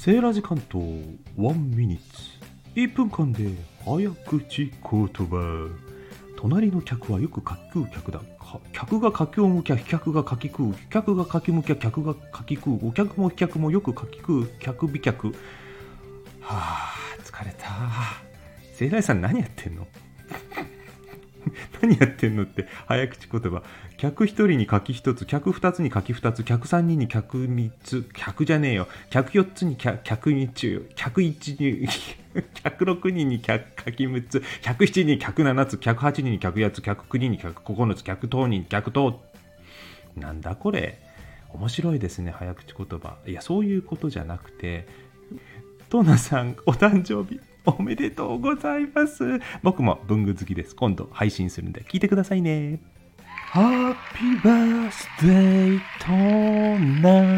セーラジ関東1ミニッツ。1分間で早口言葉。隣の客はよくかき食う客だ。客が柿をむきゃ飛脚がかき食う飛脚がかきむきゃ客がかき食うお客も飛脚もよくかき食う客美客。はあ疲れた。セイライさん何やってんの？何やってんのって早口言葉。客一人に柿一つ客二つに柿二つ客三人に客三つ客じゃねえよ。客四つに客客二中客一に 客六人に客柿六つ客七人に客七つ客八人に客八つ客九人に客九つ客等に客等なんだこれ。面白いですね早口言葉。いやそういうことじゃなくてトナさんお誕生日。おめでとうございます。僕も文具好きです。今度配信するんで聞いてくださいね。ハッピーバースデートーナ